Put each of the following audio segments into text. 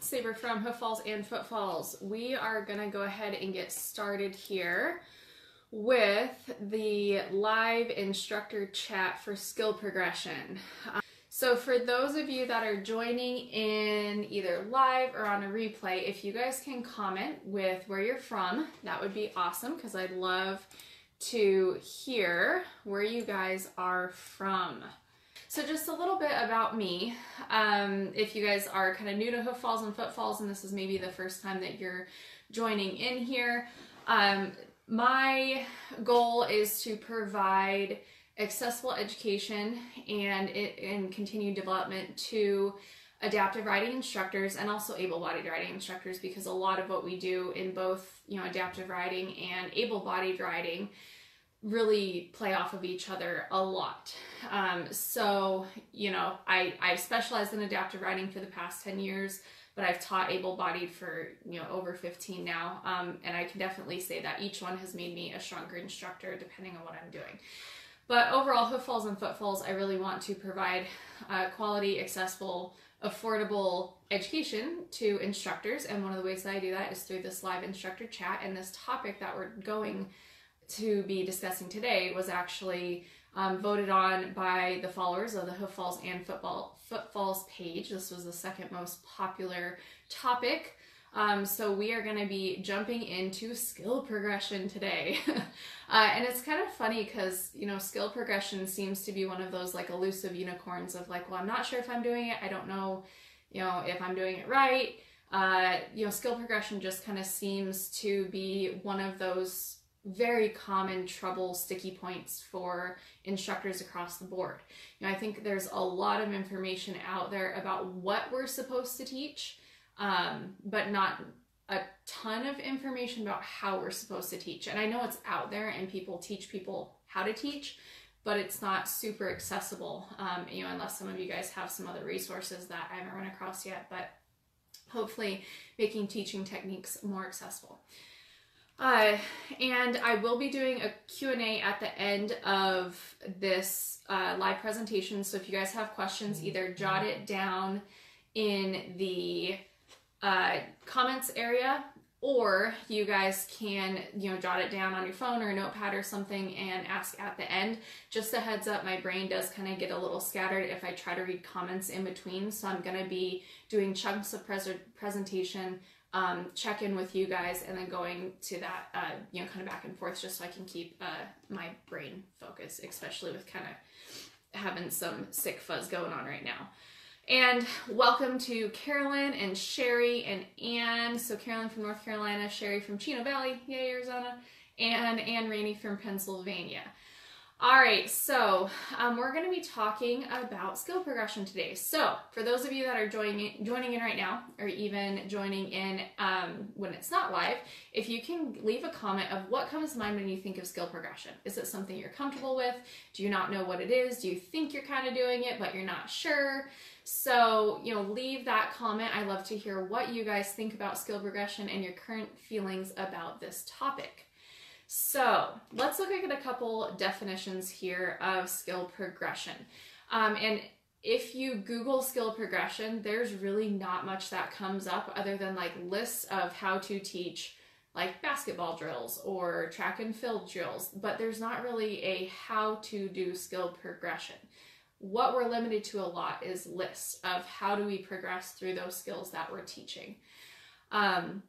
Saber from Hoof Falls and Footfalls. We are gonna go ahead and get started here with the live instructor chat for skill progression. Um, so for those of you that are joining in either live or on a replay, if you guys can comment with where you're from, that would be awesome because I'd love to hear where you guys are from. So just a little bit about me. Um, if you guys are kind of new to Hoof Falls and Footfalls and this is maybe the first time that you're joining in here, um, my goal is to provide accessible education and, it, and continued development to adaptive riding instructors and also able-bodied riding instructors because a lot of what we do in both you know adaptive riding and able-bodied riding really play off of each other a lot. Um, so, you know, I, I've specialized in adaptive riding for the past 10 years, but I've taught able-bodied for, you know, over 15 now. Um, and I can definitely say that each one has made me a stronger instructor depending on what I'm doing. But overall, Hoof Falls and Footfalls, I really want to provide uh, quality, accessible, affordable education to instructors. And one of the ways that I do that is through this live instructor chat and this topic that we're going to be discussing today was actually um, voted on by the followers of the Hoof Falls and Football Footfalls page. This was the second most popular topic. Um, so we are going to be jumping into skill progression today. uh, and it's kind of funny because, you know, skill progression seems to be one of those like elusive unicorns of like, well, I'm not sure if I'm doing it. I don't know, you know, if I'm doing it right. Uh, you know, skill progression just kind of seems to be one of those very common trouble sticky points for instructors across the board. You know, I think there's a lot of information out there about what we're supposed to teach, um, but not a ton of information about how we're supposed to teach. And I know it's out there and people teach people how to teach, but it's not super accessible, um, you know, unless some of you guys have some other resources that I haven't run across yet, but hopefully making teaching techniques more accessible. Uh, and I will be doing a Q&A at the end of this uh, live presentation. So if you guys have questions, either jot it down in the uh, comments area or you guys can, you know, jot it down on your phone or a notepad or something and ask at the end. Just a heads up, my brain does kind of get a little scattered if I try to read comments in between. So I'm going to be doing chunks of pres presentation um, check in with you guys and then going to that, uh, you know, kind of back and forth just so I can keep uh, my brain focused, especially with kind of having some sick fuzz going on right now. And welcome to Carolyn and Sherry and Anne. So Carolyn from North Carolina, Sherry from Chino Valley, yay Arizona, and Anne Rainey from Pennsylvania. All right, so um, we're going to be talking about skill progression today. So for those of you that are joining joining in right now, or even joining in um, when it's not live, if you can leave a comment of what comes to mind when you think of skill progression. Is it something you're comfortable with? Do you not know what it is? Do you think you're kind of doing it, but you're not sure? So, you know, leave that comment. I love to hear what you guys think about skill progression and your current feelings about this topic. So let's look at a couple definitions here of skill progression. Um, and if you Google skill progression, there's really not much that comes up other than like lists of how to teach like basketball drills or track and field drills, but there's not really a how to do skill progression. What we're limited to a lot is lists of how do we progress through those skills that we're teaching. Um,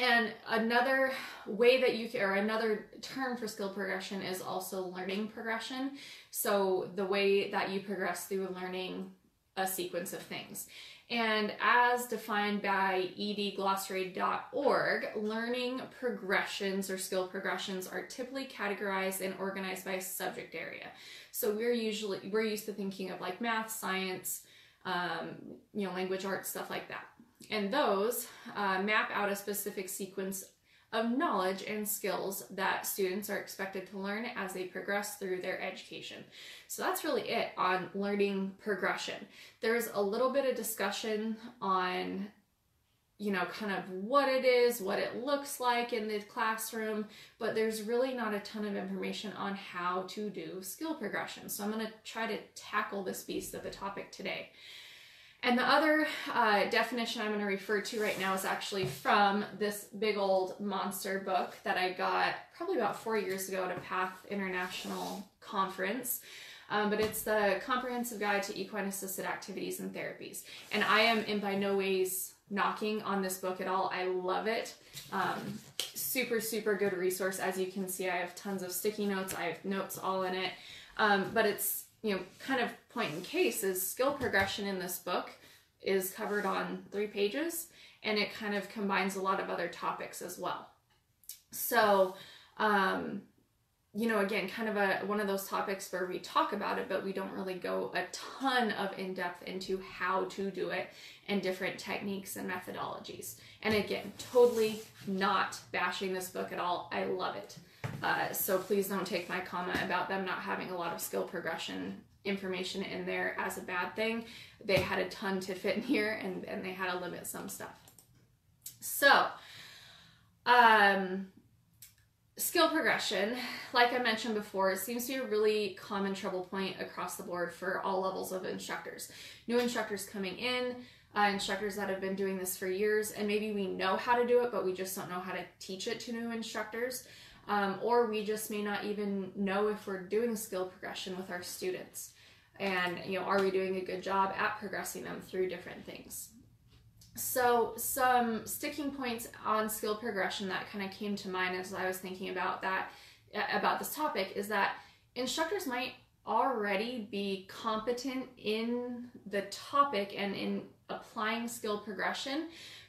and another way that you can, or another term for skill progression is also learning progression. So the way that you progress through learning a sequence of things. And as defined by edglossary.org, learning progressions or skill progressions are typically categorized and organized by subject area. So we're usually, we're used to thinking of like math, science, um, you know, language arts, stuff like that. And those uh, map out a specific sequence of knowledge and skills that students are expected to learn as they progress through their education. So that's really it on learning progression. There's a little bit of discussion on you know, kind of what it is, what it looks like in the classroom, but there's really not a ton of information on how to do skill progression. So I'm going to try to tackle this piece of the topic today. And the other uh, definition I'm going to refer to right now is actually from this big old monster book that I got probably about four years ago at a Path International conference. Um, but it's the Comprehensive Guide to Equine Assisted Activities and Therapies. And I am in by no ways knocking on this book at all. I love it. Um, super, super good resource. As you can see, I have tons of sticky notes, I have notes all in it. Um, but it's you know, kind of point in case is skill progression in this book is covered on three pages and it kind of combines a lot of other topics as well. So, um, you know, again, kind of a one of those topics where we talk about it, but we don't really go a ton of in depth into how to do it and different techniques and methodologies. And again, totally not bashing this book at all. I love it. Uh, so please don't take my comment about them not having a lot of skill progression information in there as a bad thing. They had a ton to fit in here and, and they had to limit some stuff. So, um, skill progression, like I mentioned before, seems to be a really common trouble point across the board for all levels of instructors. New instructors coming in, uh, instructors that have been doing this for years, and maybe we know how to do it, but we just don't know how to teach it to new instructors um, or we just may not even know if we're doing skill progression with our students. And, you know, are we doing a good job at progressing them through different things? So, some sticking points on skill progression that kind of came to mind as I was thinking about that, about this topic, is that instructors might already be competent in the topic and in applying skill progression,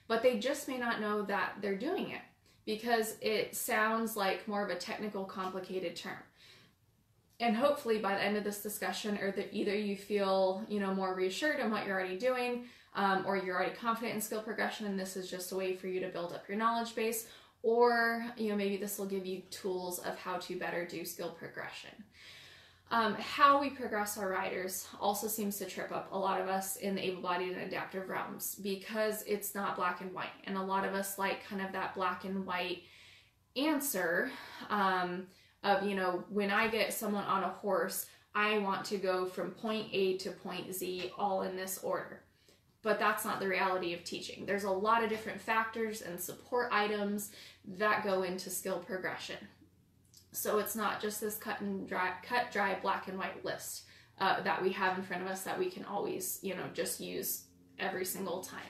but they just may not know that they're doing it because it sounds like more of a technical, complicated term. And hopefully by the end of this discussion, or that either you feel, you know, more reassured in what you're already doing, um, or you're already confident in skill progression, and this is just a way for you to build up your knowledge base, or, you know, maybe this will give you tools of how to better do skill progression. Um, how we progress our riders also seems to trip up a lot of us in the able bodied and adaptive realms because it's not black and white. And a lot of us like kind of that black and white answer um, of, you know, when I get someone on a horse, I want to go from point A to point Z all in this order. But that's not the reality of teaching. There's a lot of different factors and support items that go into skill progression. So it's not just this cut and dry, cut dry black and white list uh, that we have in front of us that we can always, you know, just use every single time.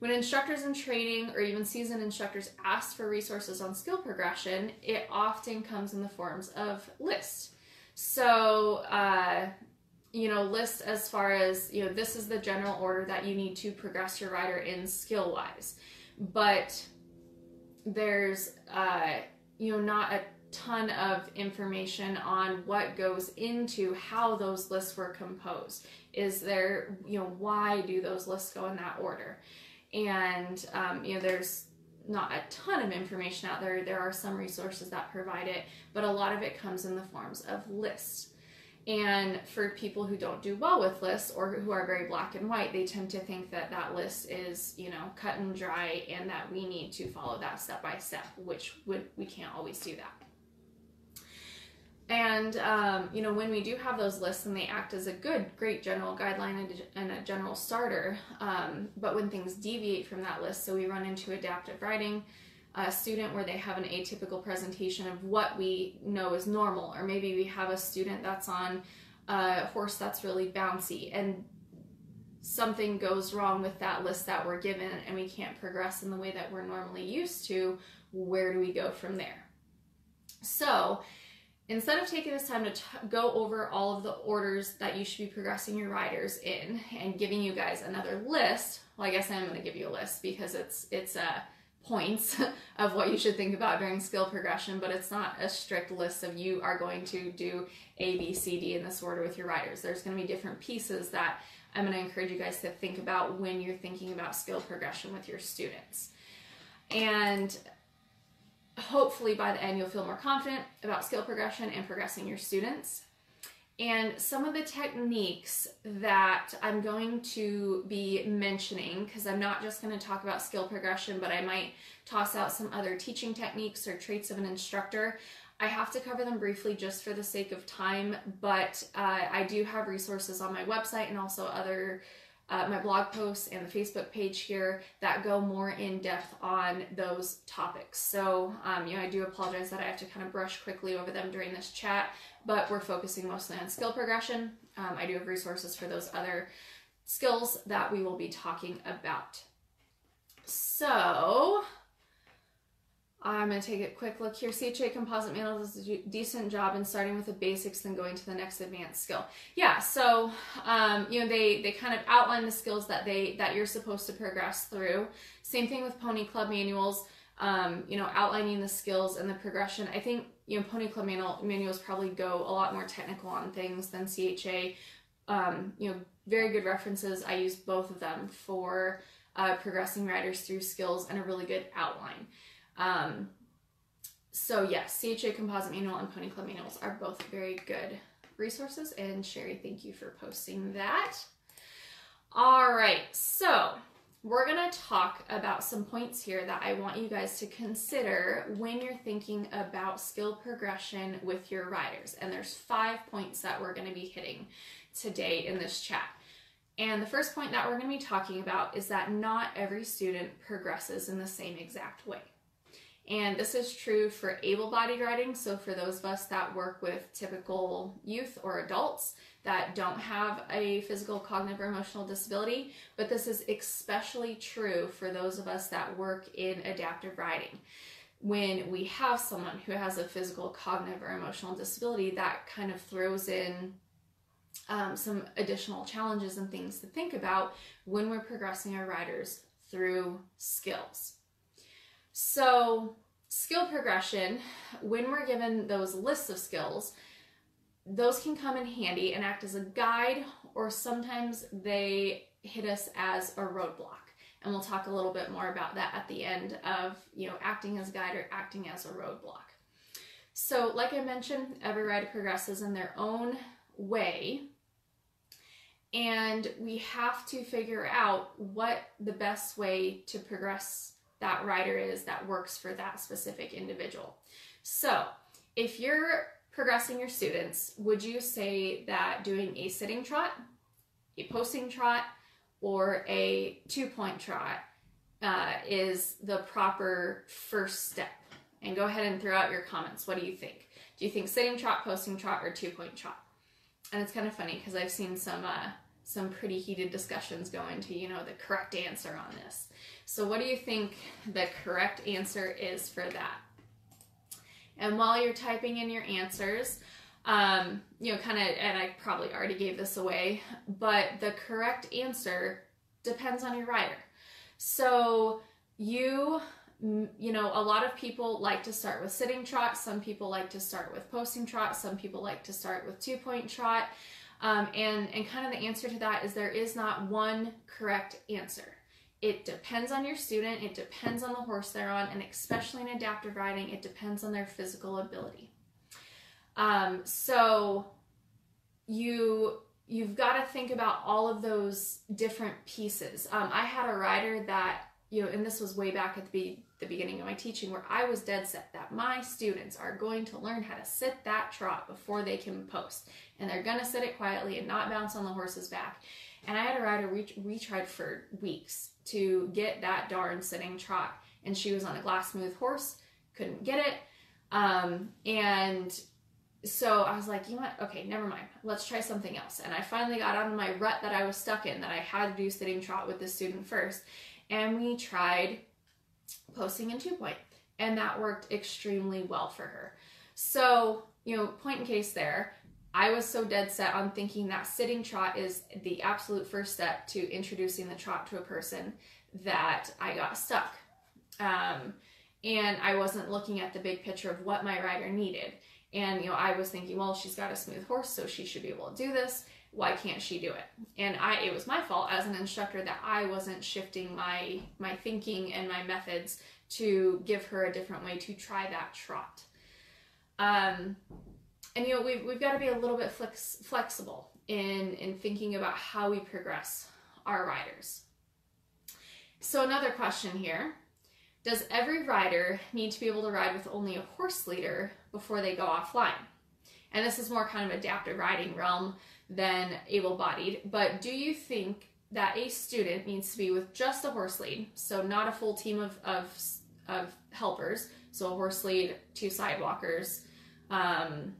When instructors in training or even seasoned instructors ask for resources on skill progression, it often comes in the forms of lists. So, uh, you know, list as far as, you know, this is the general order that you need to progress your rider in skill wise. But there's, uh, you know, not a ton of information on what goes into how those lists were composed. Is there, you know, why do those lists go in that order? And, um, you know, there's not a ton of information out there. There are some resources that provide it, but a lot of it comes in the forms of lists. And for people who don't do well with lists or who are very black and white, they tend to think that that list is, you know, cut and dry and that we need to follow that step by step, which would, we can't always do that. And, um, you know, when we do have those lists and they act as a good, great general guideline and a general starter, um, but when things deviate from that list, so we run into adaptive riding, a student where they have an atypical presentation of what we know is normal, or maybe we have a student that's on a horse that's really bouncy and something goes wrong with that list that we're given and we can't progress in the way that we're normally used to, where do we go from there? So, instead of taking this time to go over all of the orders that you should be progressing your riders in and giving you guys another list well i guess i'm going to give you a list because it's it's uh, points of what you should think about during skill progression but it's not a strict list of you are going to do a b c d in this order with your riders. There's going to be different pieces that i'm going to encourage you guys to think about when you're thinking about skill progression with your students. And hopefully by the end you'll feel more confident about skill progression and progressing your students. And some of the techniques that I'm going to be mentioning, because I'm not just going to talk about skill progression, but I might toss out some other teaching techniques or traits of an instructor. I have to cover them briefly just for the sake of time, but uh, I do have resources on my website and also other uh, my blog posts and the Facebook page here that go more in depth on those topics. So, um, you know, I do apologize that I have to kind of brush quickly over them during this chat, but we're focusing mostly on skill progression. Um, I do have resources for those other skills that we will be talking about. So, I'm going to take a quick look here. CHA Composite Manual does a decent job in starting with the basics, then going to the next advanced skill. Yeah, so um, you know they they kind of outline the skills that they that you're supposed to progress through. Same thing with Pony Club manuals. Um, you know, outlining the skills and the progression. I think you know Pony Club manual, manuals probably go a lot more technical on things than CHA. Um, you know, very good references. I use both of them for uh, progressing riders through skills and a really good outline. Um, so yes, CHA Composite Manual and Pony Club Manuals are both very good resources. And Sherry, thank you for posting that. All right, so we're to talk about some points here that I want you guys to consider when you're thinking about skill progression with your riders. And there's five points that we're to be hitting today in this chat. And the first point that we're to be talking about is that not every student progresses in the same exact way. And this is true for able bodied riding. So, for those of us that work with typical youth or adults that don't have a physical, cognitive, or emotional disability, but this is especially true for those of us that work in adaptive riding. When we have someone who has a physical, cognitive, or emotional disability, that kind of throws in um, some additional challenges and things to think about when we're progressing our riders through skills. So, skill progression, when we're given those lists of skills, those can come in handy and act as a guide, or sometimes they hit us as a roadblock. And we'll talk a little bit more about that at the end of, you know, acting as a guide or acting as a roadblock. So, like I mentioned, every rider progresses in their own way. And we have to figure out what the best way to progress that rider is that works for that specific individual. So, if you're progressing your students, would you say that doing a sitting trot, a posting trot, or a two point trot uh, is the proper first step? And go ahead and throw out your comments. What do you think? Do you think sitting trot, posting trot, or two point trot? And it's kind of funny because I've seen some uh, some pretty heated discussions going to, you know the correct answer on this. So, what do you think the correct answer is for that? And while you're typing in your answers, um, you know, kind of, and I probably already gave this away, but the correct answer depends on your rider. So, you, you know, a lot of people like to start with sitting trot, some people like to start with posting trot, some people like to start with two point trot. Um, and, and kind of the answer to that is there is not one correct answer. It depends on your student, it depends on the horse they're on, and especially in adaptive riding, it depends on their physical ability. Um, so you you've got to think about all of those different pieces. Um, I had a rider that you know, and this was way back at the, be- the beginning of my teaching, where I was dead set that my students are going to learn how to sit that trot before they can post, and they're going to sit it quietly and not bounce on the horse's back. And I had a rider we, we tried for weeks to get that darn sitting trot. And she was on a glass smooth horse, couldn't get it. Um, and so I was like, you know what? Okay, never mind. Let's try something else. And I finally got out of my rut that I was stuck in, that I had to do sitting trot with the student first. And we tried posting in two point, and that worked extremely well for her. So, you know, point in case there, I was so dead set on thinking that sitting trot is the absolute first step to introducing the trot to a person that I got stuck. Um, and I wasn't looking at the big picture of what my rider needed. And, you know, I was thinking, well, she's got a smooth horse, so she should be able to do this. Why can't she do it? And I, it was my fault as an instructor that I wasn't shifting my, my thinking and my methods to give her a different way to try that trot. Um, and you know we've, we've got to be a little bit flex, flexible in in thinking about how we progress our riders so another question here does every rider need to be able to ride with only a horse leader before they go offline and this is more kind of adaptive riding realm than able-bodied but do you think that a student needs to be with just a horse lead, so not a full team of, of, of helpers, so a horse lead, two sidewalkers, um,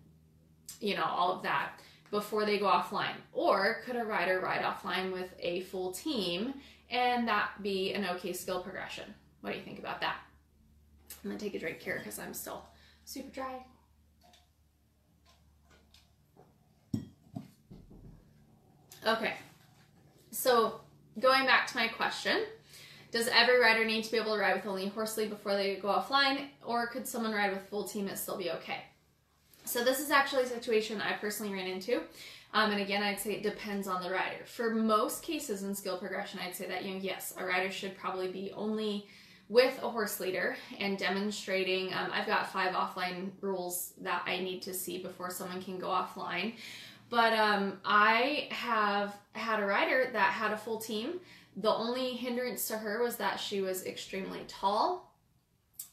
you know, all of that before they go offline? Or could a rider ride offline with a full team and that be an okay skill progression? What do you think about that? I'm gonna take a drink here because I'm still super dry. Okay, so going back to my question, does every rider need to be able to ride with only a horse lead before they go offline, or could someone ride with full team and still be okay? So this is actually a situation I personally ran into. Um, and again, I'd say it depends on the rider. For most cases in skill progression, I'd say that, you know, yes, a rider should probably be only with a horse leader and demonstrating. Um, I've got five offline rules that I need to see before someone can go offline. But um, I have had a rider that had a full team. The only hindrance to her was that she was extremely tall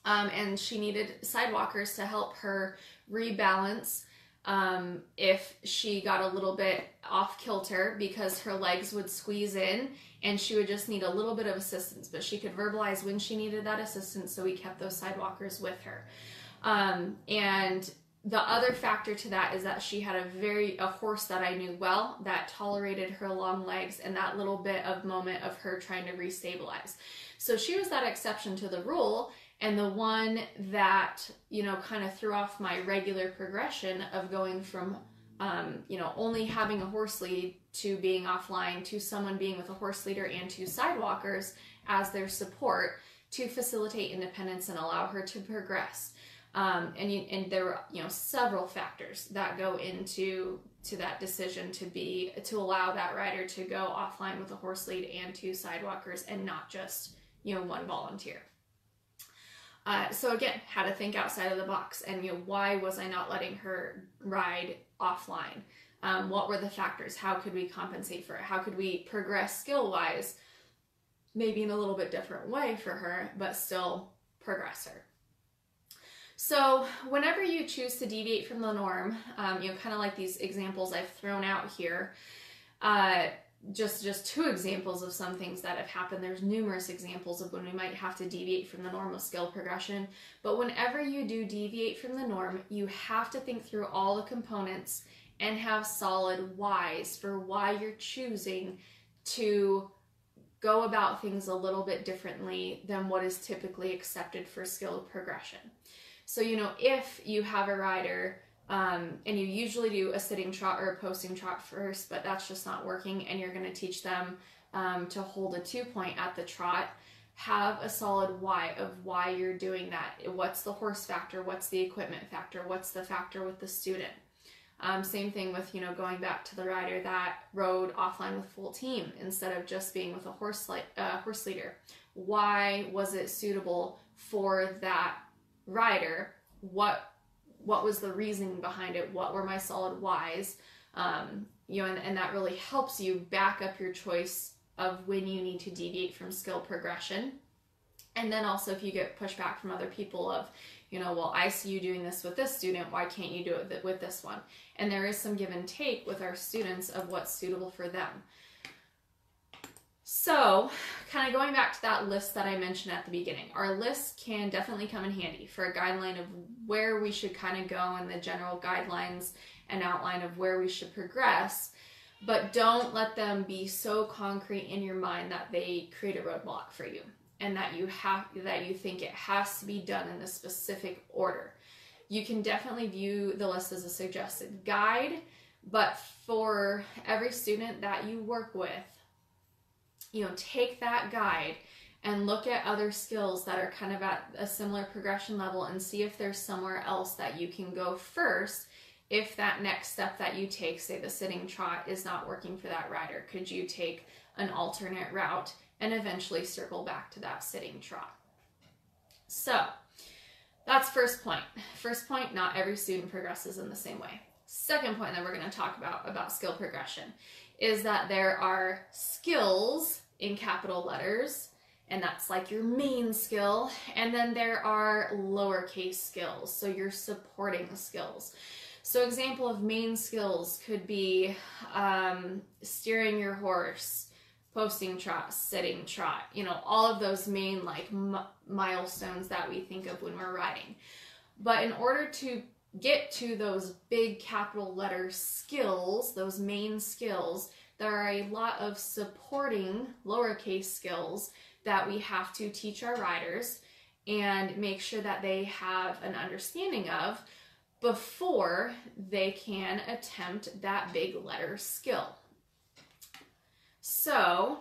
um, and she needed sidewalkers to help her rebalance um, if she got a little bit off kilter because her legs would squeeze in and she would just need a little bit of assistance. But she could verbalize when she needed that assistance, so we kept those sidewalkers with her. Um, and the other factor to that is that she had a very a horse that I knew well that tolerated her long legs and that little bit of moment of her trying to restabilize. So she was that exception to the rule and the one that you know kind of threw off my regular progression of going from um, you know only having a horse lead to being offline to someone being with a horse leader and two sidewalkers as their support to facilitate independence and allow her to progress um, and you, and there were you know several factors that go into to that decision to be to allow that rider to go offline with a horse lead and two sidewalkers and not just you know one volunteer uh, so again, how to think outside of the box, and you know why was I not letting her ride offline? Um, what were the factors? How could we compensate for it? How could we progress skill wise, maybe in a little bit different way for her, but still progress her? So, whenever you choose to deviate from the norm, um, you know, kind of like these examples I've thrown out here, uh, just just two examples of some things that have happened. There's numerous examples of when we might have to deviate from the normal skill progression. But whenever you do deviate from the norm you have to think through all the components and have solid whys for why you're choosing to go about things a little bit differently than what is typically accepted for skill progression so you know if you have a rider um, and you usually do a sitting trot or a posting trot first, but that's just not working, and you're going to teach them um, to hold a two point at the trot. Have a solid why of why you're doing that. What's the horse factor? What's the equipment factor? What's the factor with the student? Um, same thing with you know going back to the rider that rode offline with full team instead of just being with a horse like uh, horse leader. Why was it suitable for that rider? What what was the reasoning behind it? What were my solid whys? Um, you know and, and that really helps you back up your choice of when you need to deviate from skill progression. And then also if you get pushback from other people of you know well i see you doing this with this student why can't you do it with this one? And there is some give and take with our students of what's suitable for them so, kind of going back to that list that I mentioned at the beginning, our list can definitely come in handy for a guideline of where we should kind of go and the general guidelines and outline of where we should progress. But don't let them be so concrete in your mind that they create a roadblock for you and that you have that you think it has to be done in a specific order. You can definitely view the list as a suggested guide, but for every student that you work with, you know, take that guide and look at other skills that are kind of at a similar progression level and see if there's somewhere else that you can go first if that next step that you take, say the sitting trot, is not working for that rider. Could you take an alternate route and eventually circle back to that sitting trot? So that's first point. First point, not every student progresses in the same way. Second point that we're going to talk about about skill progression is that there are skills in capital letters, and that's like your main skill, and then there are lowercase skills, so your supporting skills. So, example of main skills could be um, steering your horse, posting trot, sitting trot, you know, all of those main like milestones that we think of when we're riding. But in order to get to those big capital letter skills, those main skills, there are a lot of supporting lowercase skills that we have to teach our riders and make sure that they have an understanding of before they can attempt that big letter skill. So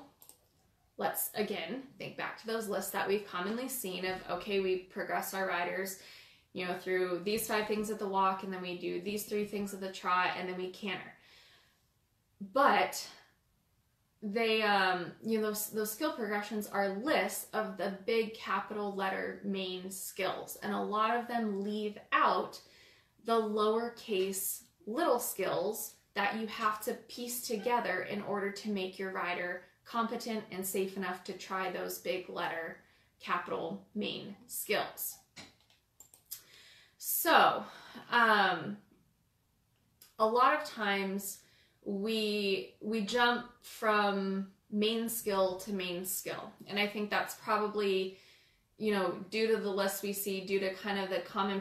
let's again think back to those lists that we've commonly seen of okay, we progress our riders, you know, through these five things at the walk, and then we do these three things at the trot, and then we canter. But they um you know those those skill progressions are lists of the big capital letter main skills and a lot of them leave out the lowercase little skills that you have to piece together in order to make your rider competent and safe enough to try those big letter capital main skills. So, um, a lot of times we we jump from main skill to main skill, and I think that's probably you know, due to the list we see, due to kind of the common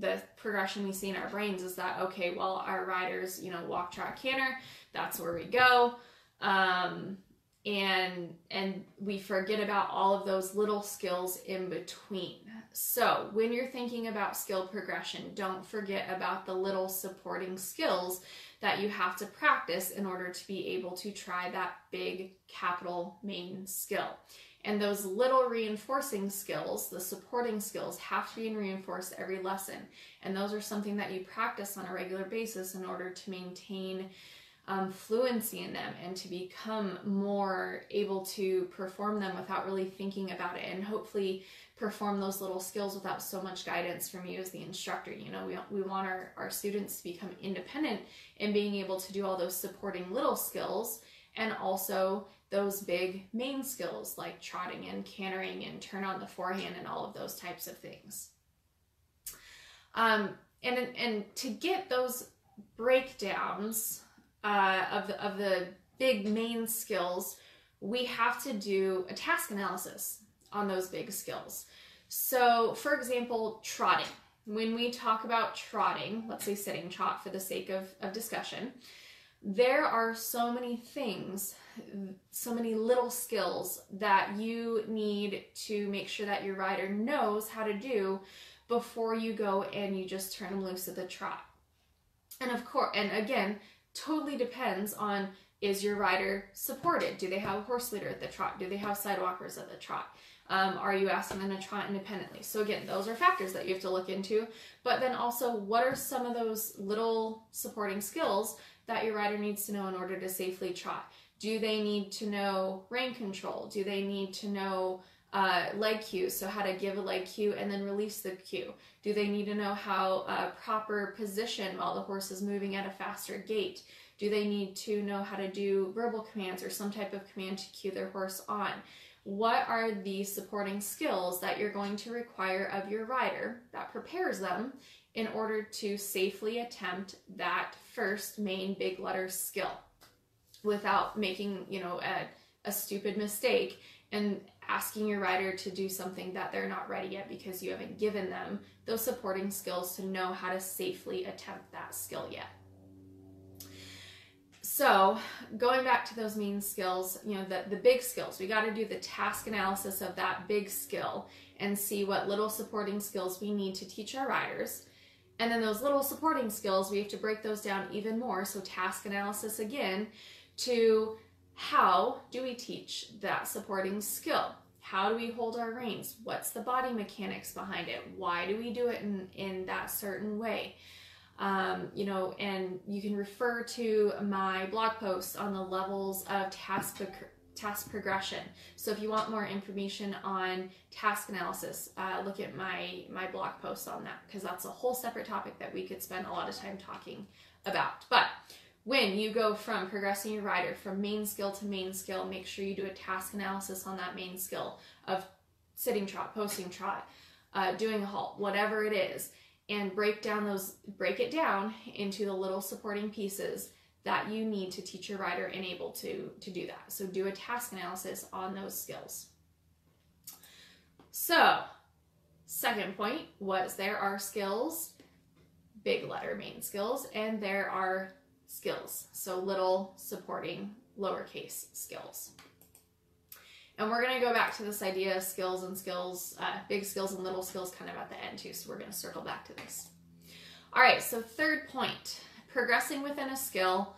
the progression we see in our brains, is that okay? Well, our riders, you know, walk, trot, canter. That's where we go, um, and and we forget about all of those little skills in between. So when you're thinking about skill progression, don't forget about the little supporting skills that you have to practice in order to be able to try that big capital main skill. And those little reinforcing skills, the supporting skills, have to be reinforced every lesson. And those are something that you practice on a regular basis in order to maintain um, fluency in them and to become more able to perform them without really thinking about it and hopefully perform those little skills without so much guidance from you as the instructor. You know, we, we want our, our students to become independent in being able to do all those supporting little skills and also those big main skills like trotting and cantering and turn on the forehand and all of those types of things. Um, and and to get those breakdowns uh, of the of the big main skills, we have to do a task analysis on those big skills. So, for example, trotting. When we talk about trotting, let's say sitting trot for the sake of, of discussion, there are so many things so many little skills that you need to make sure that your rider knows how to do before you go and you just turn them loose at the trot. And of course, and again, totally depends on is your rider supported? Do they have a horse leader at the trot? Do they have sidewalkers at the trot? Um, are you asking them to trot independently? So again, those are factors that you have to look into. But then also, what are some of those little supporting skills that your rider needs to know in order to safely trot? Do they need to know rein control? Do they need to know uh, leg cues, so how to give a leg cue and then release the cue? Do they need to know how uh, proper position while the horse is moving at a faster gait? Do they need to know how to do verbal commands or some type of command to cue their horse on? What are the supporting skills that you're going to require of your rider that prepares them in order to safely attempt that first main big letter skill? without making, you know, a, a stupid mistake and asking your rider to do something that they're not ready yet because you haven't given them those supporting skills to know how to safely attempt that skill yet. So, going back to those main skills, you know, the, the big skills, we got to do the task analysis of that big skill and see what little supporting skills we need to teach our riders. And then those little supporting skills, we have to break those down even more. So, task analysis again to how do we teach that supporting skill? How do we hold our reins? What's the body mechanics behind it? Why do we do it in, in that certain way? Um, you know, and you can refer to my blog posts on the levels of task task progression. So if you want more information on task analysis, uh, look at my my blog post on that because that's a whole separate topic that we could spend a lot of time talking about. But when you go from progressing your rider from main skill to main skill, make sure you do a task analysis on that main skill of sitting trot, posting trot, uh, doing a halt, whatever it is, and break down those, break it down into the little supporting pieces that you need to teach your rider and able to, to do that. So do a task analysis on those skills. So, second point was there are skills, big letter main skills, and there are skills. So little supporting lowercase skills. And we're going to go back to this idea of skills and skills, uh, big skills and little skills kind of at the end too. So we're going to circle back to this. All right, so third point progressing within a skill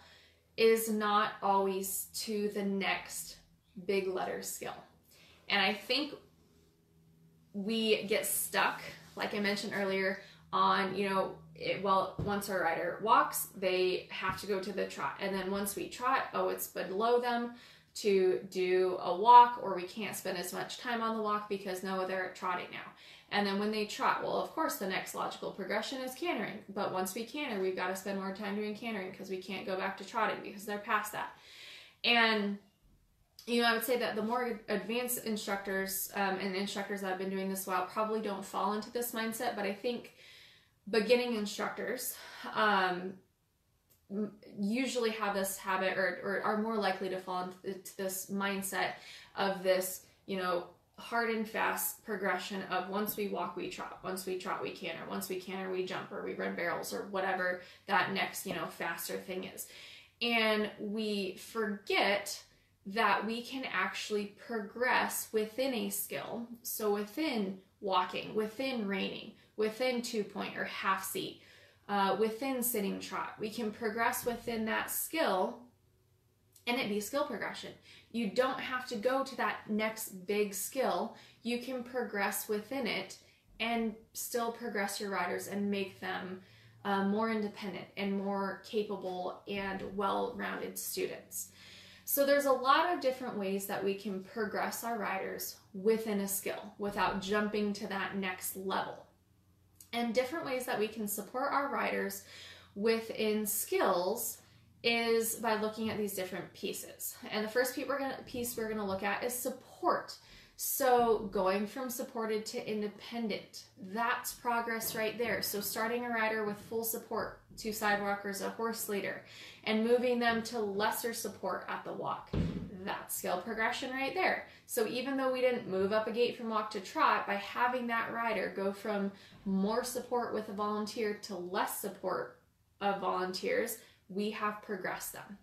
is not always to the next big letter skill. And I think we get stuck, like I mentioned earlier, on, you know, it, well, once our rider walks, they have to go to the trot. And then once we trot, oh, it's below them to do a walk, or we can't spend as much time on the walk because no, they're trotting now. And then when they trot, well, of course, the next logical progression is cantering. But once we canter, we've got to spend more time doing cantering because we can't go back to trotting because they're past that. And, you know, I would say that the more advanced instructors um, and instructors that have been doing this while probably don't fall into this mindset. But I think beginning instructors um, usually have this habit or, or are more likely to fall into this mindset of this, you know, hard and fast progression of once we walk we trot once we trot we canter once we canter we jump or we run barrels or whatever that next you know faster thing is. And we forget that we can actually progress within a skill so within walking within reining within two point or half seat uh, within sitting trot we can progress within that skill and it be skill progression. You don't have to go to that next big skill. You can progress within it and still progress your riders and make them uh, more independent and more capable and well rounded students. So, there's a lot of different ways that we can progress our riders within a skill without jumping to that next level. And different ways that we can support our riders within skills is by looking at these different pieces. And the first piece we're going to look at is support. So going from supported to independent, that's progress right there. So starting a rider with full support, two sidewalkers, a horse leader, and moving them to lesser support at the walk. That's skill progression right there. So even though we didn't move up a gait from walk to trot, by having that rider go from more support with a volunteer to less support of volunteers, we have progressed them.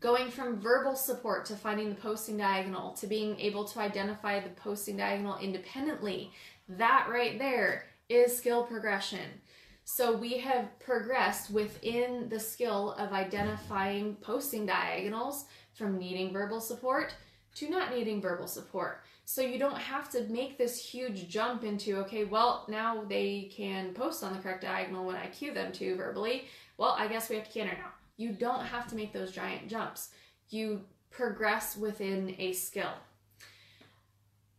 Going from verbal support to finding the posting diagonal to being able to identify the posting diagonal independently, that right there is skill progression. So we have progressed within the skill of identifying posting diagonals from needing verbal support to not needing verbal support. So you don't have to make this huge jump into, okay, well, now they can post on the correct diagonal when I cue them to verbally well, I guess we have to canter now. You don't have to make those giant jumps. You progress within a skill.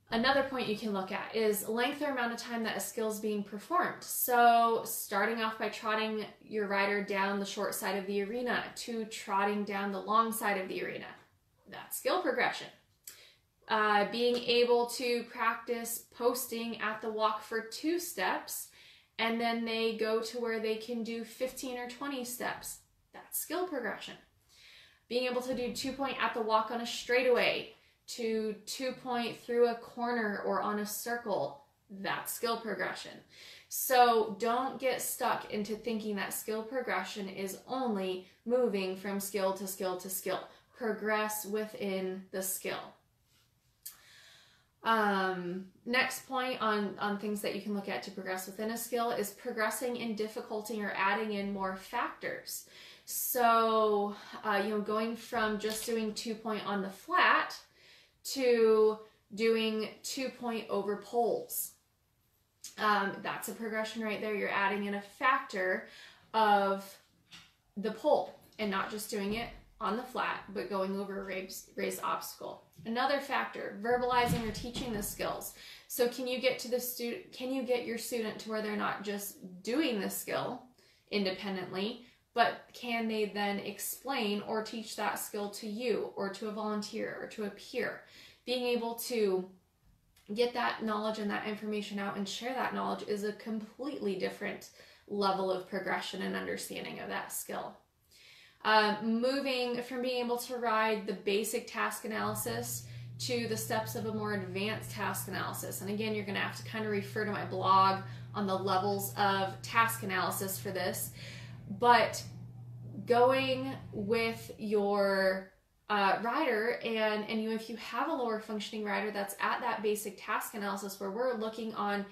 Another point you can look at is length or amount of time that a skill is being performed. So, starting off by trotting your rider down the short side of the arena to trotting down the long side of the arena. That's skill progression. Uh, being able to practice posting at the walk for two steps and then they go to where they can do 15 or 20 steps. That's skill progression. Being able to do two point at the walk on a straightaway to two point through a corner or on a circle, that's skill progression. So don't get stuck into thinking that skill progression is only moving from skill to skill to skill. Progress within the skill. Um, next point on, on things that you can look at to progress within a skill is progressing in difficulty or adding in more factors. So, uh, you know, going from just doing two point on the flat to doing two point over poles. Um, that's a progression right there. You're adding in a factor of the pole and not just doing it on the flat, but going over a raised, raised obstacle. Another factor, verbalizing or teaching the skills. So can you get to the student, can you get your student to where they're not just doing the skill independently, but can they then explain or teach that skill to you or to a volunteer or to a peer? Being able to get that knowledge and that information out and share that knowledge is a completely different level of progression and understanding of that skill. Um, moving from being able to ride the basic task analysis to the steps of a more advanced task analysis. And again, you're going to have to kind of refer to my blog on the levels of task analysis for this. But going with your uh, rider and and you if you have a lower functioning rider that's at that basic task analysis where we're looking on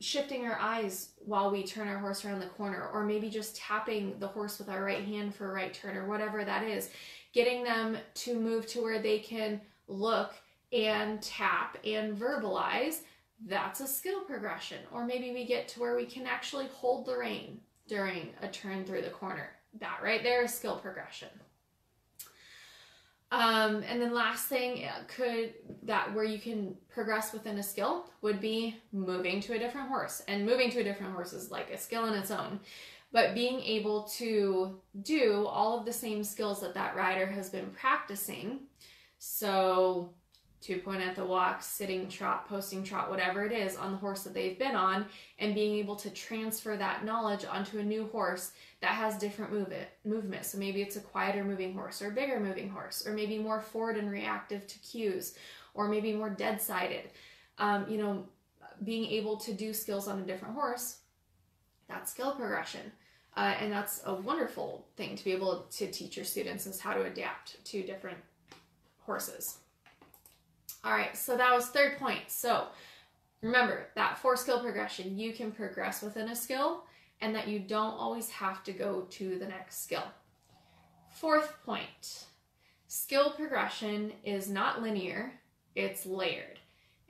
shifting our eyes while we turn our horse around the corner or maybe just tapping the horse with our right hand for a right turn or whatever that is getting them to move to where they can look and tap and verbalize that's a skill progression. Or maybe we get to where we can actually hold the rein during a turn through the corner that right there is skill progression um, and then last thing uh, could that where you can progress within a skill would be moving to a different horse. And moving to a different horse is like a skill in its own. But being able to do all of the same skills that that rider has been practicing. So two point at the walk, sitting trot, posting trot, whatever it is on the horse that they've been on, and being able to transfer that knowledge onto a new horse that has different movement movement. So maybe it's a quieter moving horse or a bigger moving horse, or maybe more forward and reactive to cues, or maybe more dead sided. Um, you know, being able to do skills on a different horse, that's skill progression. Uh, and that's a wonderful thing to be able to teach your students is how to adapt to different horses. All right, so that was third point. So remember that four skill progression, you can progress within a skill and that you don't always have to go to the next skill. Fourth point skill progression is not linear, it's layered.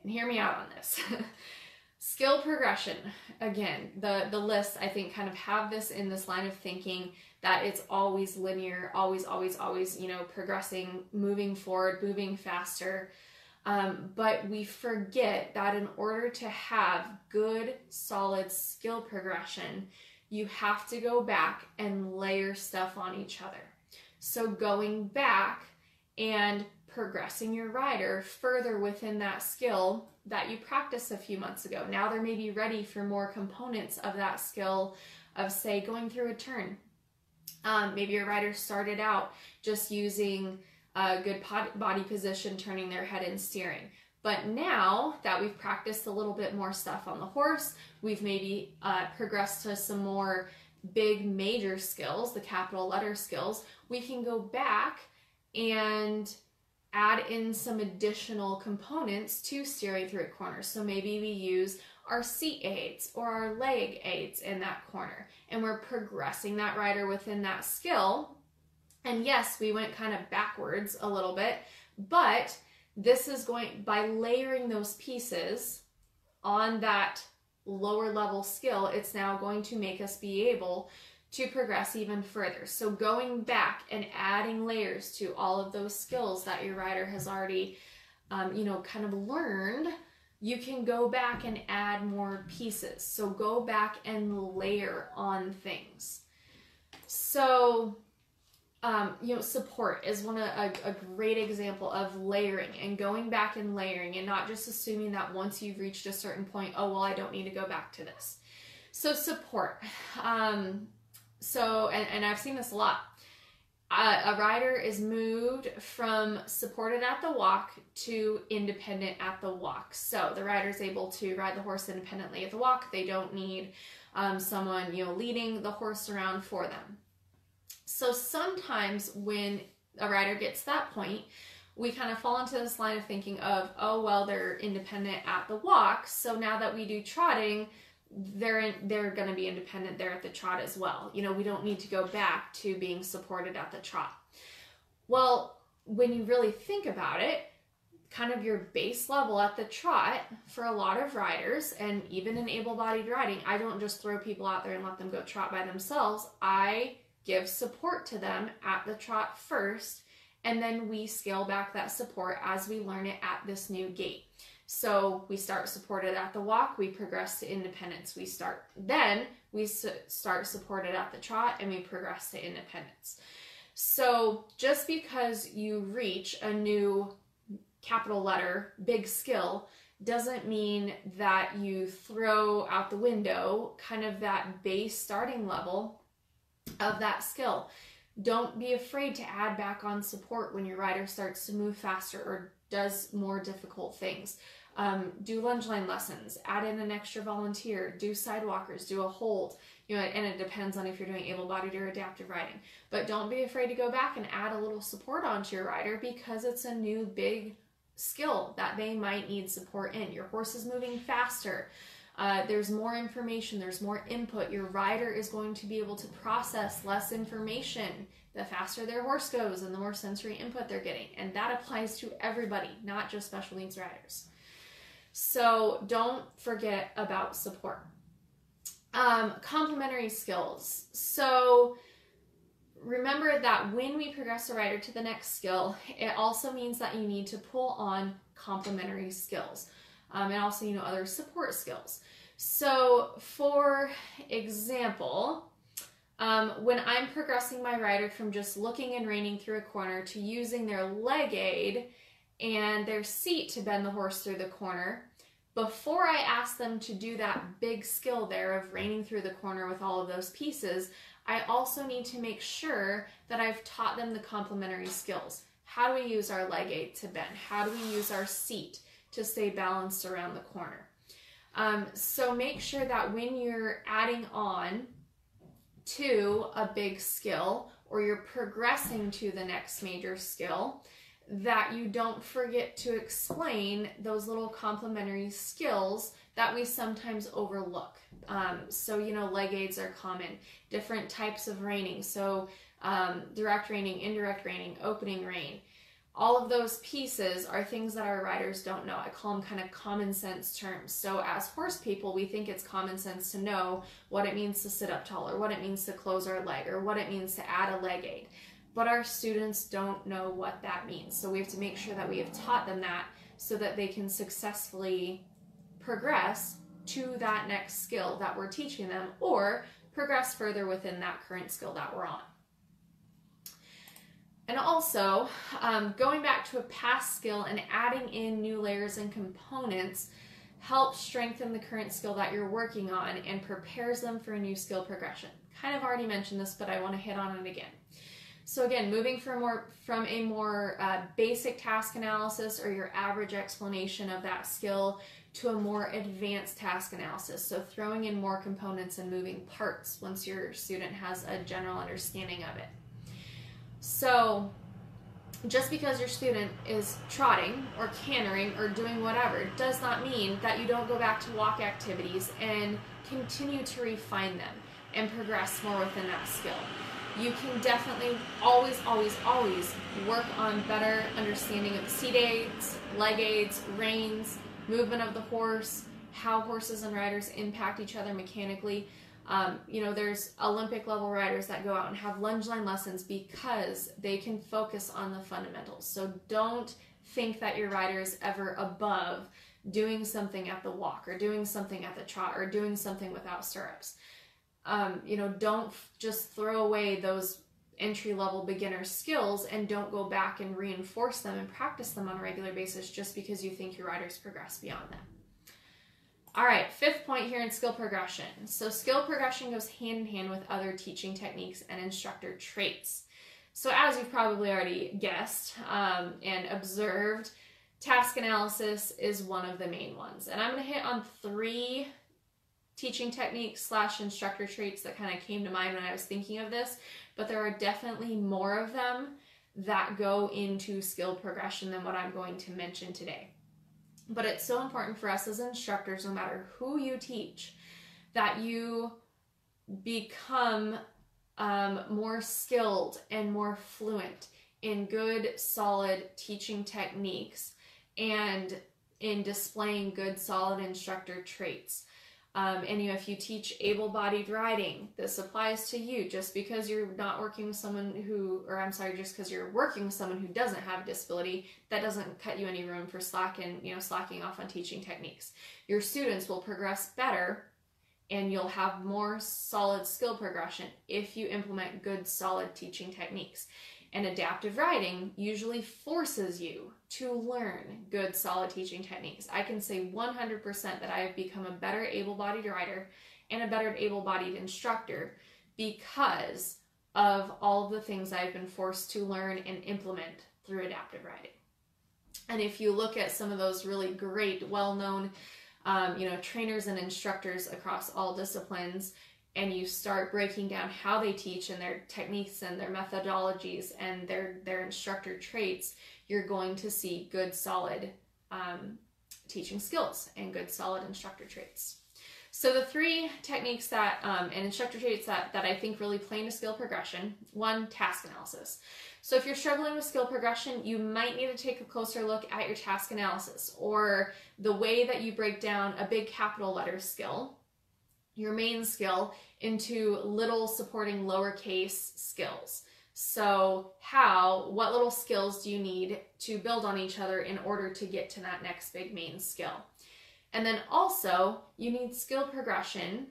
And hear me out on this. skill progression, again, the, the list I think kind of have this in this line of thinking that it's always linear, always, always, always, you know, progressing, moving forward, moving faster. Um, but we forget that in order to have good, solid skill progression, you have to go back and layer stuff on each other. So going back and progressing your rider further within that skill that you practiced a few months ago. Now they're maybe ready for more components of that skill of, say, going through a turn. Um, maybe your rider started out just using a good body position, turning their head and steering. But now that we've practiced a little bit more stuff on the horse, we've maybe uh, progressed to some more big major skills, the capital letter skills, we can go back and add in some additional components to steering through a corner. So maybe we use our seat aids or our leg aids in that corner and we're progressing that rider within that skill and yes, we went kind of backwards a little bit, but this is going by layering those pieces on that lower level skill, it's now going to make us be able to progress even further. So going back and adding layers to all of those skills that your rider has already, um, you know, kind of learned, you can go back and add more pieces. So go back and layer on things. So um, you know, support is one of, a, a great example of layering and going back and layering and not just assuming that once you've reached a certain point, oh, well, I don't need to go back to this. So, support. Um, so, and, and I've seen this a lot. Uh, a rider is moved from supported at the walk to independent at the walk. So the rider is able to ride the horse independently at the walk. They don't need um, someone, you know, leading the horse around for them. So sometimes when a rider gets that point, we kind of fall into this line of thinking of, oh well, they're independent at the walk, so now that we do trotting, they're in, they're going to be independent there at the trot as well. You know, we don't need to go back to being supported at the trot. Well, when you really think about it, kind of your base level at the trot for a lot of riders and even in able-bodied riding, I don't just throw people out there and let them go trot by themselves. I give support to them at the trot first, and then we scale back that support as we learn it at this new gait. So we start supported at the walk, we progress to independence. We start then we su- start supported at the trot and we progress to independence. So just because you reach a new capital letter big skill doesn't mean that you throw out the window kind of that base starting level of that skill. Don't be afraid to add back on support when your rider starts to move faster or does more difficult things. Um, do lunge line lessons, add in an extra volunteer, do sidewalkers, do a hold, you know, and it depends on if you're doing able bodied or adaptive riding. But don't be afraid to go back and add a little support onto your rider because it's a new big skill that they might need support in. Your horse is moving faster. Uh, there's more information, there's more input. Your rider is going to be able to process less information the faster their horse goes and the more sensory input they're getting. And that applies to everybody, not just special needs riders. So don't forget about support. Um, complementary skills. So remember that when we progress a rider to the next skill, it also means that you need to pull on complementary skills um, and also, you know, other support skills. So, for example, um, when I'm progressing my rider from just looking and reining through a corner to using their leg aid and their seat to bend the horse through the corner, before I ask them to do that big skill there of reining through the corner with all of those pieces, I also need to make sure that I've taught them the complementary skills. How do we use our leg aid to bend? How do we use our seat to stay balanced around the corner? Um, so make sure that when you're adding on to a big skill or you're progressing to the next major skill, that you don't forget to explain those little complementary skills that we sometimes overlook. Um, so, you know, leg aids are common, different types of reining. So, um, direct reining, indirect reining, opening rein. All of those pieces are things that our riders don't know. I call them kind of common sense terms. So, as horse people, we think it's common sense to know what it means to sit up tall, or what it means to close our leg, or what it means to add a leg aid but our students don't know what that means. So we have to make sure that we have taught them that so that they can successfully progress to that next skill that we're teaching them or progress further within that current skill that we're on. And also, um, going back to a past skill and adding in new layers and components helps strengthen the current skill that you're working on and prepares them for a new skill progression. Kind of already mentioned this, but I want to hit on it again. So again, moving from more from a more uh, basic task analysis or your average explanation of that skill to a more advanced task analysis. So throwing in more components and moving parts once your student has a general understanding of it. So just because your student is trotting or cantering or doing whatever does not mean that you don't go back to walk activities and continue to refine them and progress more within that skill you can definitely always, always, always work on better understanding of seat aids, leg aids, reins, movement of the horse, how horses and riders impact each other mechanically. Um, you know, there's Olympic level riders that go out and have lunge line lessons because they can focus on the fundamentals. So don't think that your rider is ever above doing something at the walk or doing something at the trot or doing something without stirrups um, you know, don't f- just throw away those entry level beginner skills and don't go back and reinforce them and practice them on a regular basis just because you think your riders progress beyond them. All right, fifth point here in skill progression. So, skill progression goes hand in hand with other teaching techniques and instructor traits. So, as you've probably already guessed um, and observed, task analysis is one of the main ones. And I'm going to hit on three teaching techniques slash instructor traits that kind of came to mind when I was thinking of this, but there are definitely more of them that go into skill progression than what I'm going to mention today. But it's so important for us as instructors, no matter who you teach, that you become um, more skilled and more fluent in good, solid teaching techniques and in displaying good, solid instructor traits. Um, and you if you teach able-bodied riding, this applies to you. Just because you're not working with someone who, or I'm sorry, just because you're working with someone who doesn't have a disability, that doesn't cut you any room for slack and you know, slacking off on teaching techniques. Your students will progress better, and you'll have more solid skill progression if you implement good, solid teaching techniques. And adaptive riding usually forces you to learn good, solid teaching techniques. I can say 100% that I have become a better able bodied rider and a better able bodied instructor because of all of the things I've been forced to learn and implement through adaptive riding. And if you look at some of those really great, well-known, um, you know, trainers and instructors across all disciplines, and you start breaking down how they teach and their techniques and their methodologies and their their instructor traits, you're going to see good, solid um, teaching skills and good, solid instructor traits. So the three techniques that um, and instructor traits that, that I think really play into skill progression, one, task analysis. So if you're struggling with skill progression, you might need to take a closer look at your task analysis or the way that you break down a big capital letter skill, your main skill, into little supporting lowercase skills. So how, what little skills do you need to build on each other in order to get to that next big main skill? And then also, you need skill progression,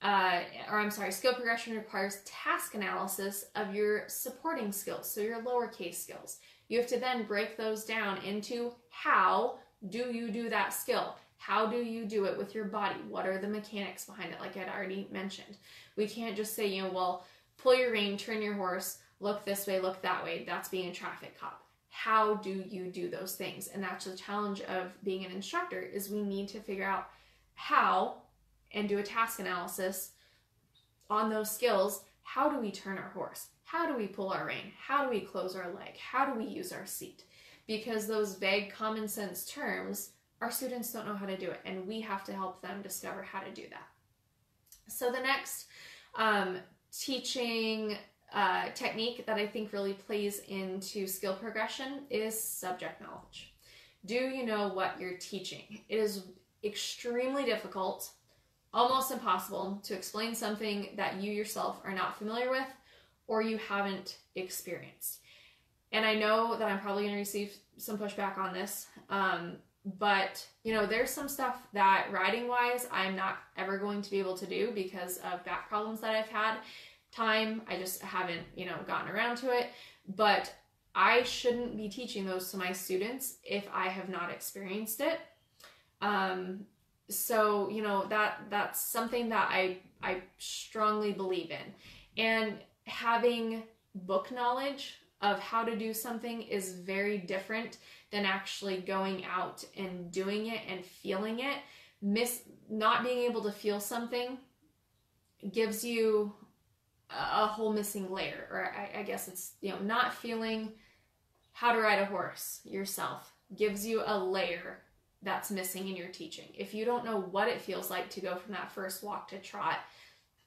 uh, or I'm sorry, skill progression requires task analysis of your supporting skills, so your lowercase skills. You have to then break those down into how do you do that skill? How do you do it with your body? What are the mechanics behind it, like I'd already mentioned? We can't just say, you know, well, pull your rein, turn your horse, look this way, look that way. That's being a traffic cop. How do you do those things? And that's the challenge of being an instructor is we need to figure out how and do a task analysis on those skills. How do we turn our horse? How do we pull our rein? How do we close our leg? How do we use our seat? Because those vague common sense terms our students don't know how to do it and we have to help them discover how to do that. So the next um, teaching uh, technique that I think really plays into skill progression is subject knowledge. Do you know what you're teaching? It is extremely difficult, almost impossible, to explain something that you yourself are not familiar with or you haven't experienced. And I know that I'm probably going to receive some pushback on this, um, but you know, there's some stuff that riding wise I'm not ever going to be able to do because of back problems that I've had time. I just haven't, you know, gotten around to it. But I shouldn't be teaching those to my students if I have not experienced it. Um, so you know that that's something that I I strongly believe in, and having book knowledge of how to do something is very different than actually going out and doing it and feeling it. Miss not being able to feel something gives you a whole missing layer, or I, I guess it's, you know, not feeling how to ride a horse yourself gives you a layer that's missing in your teaching. If you don't know what it feels like to go from that first walk to trot,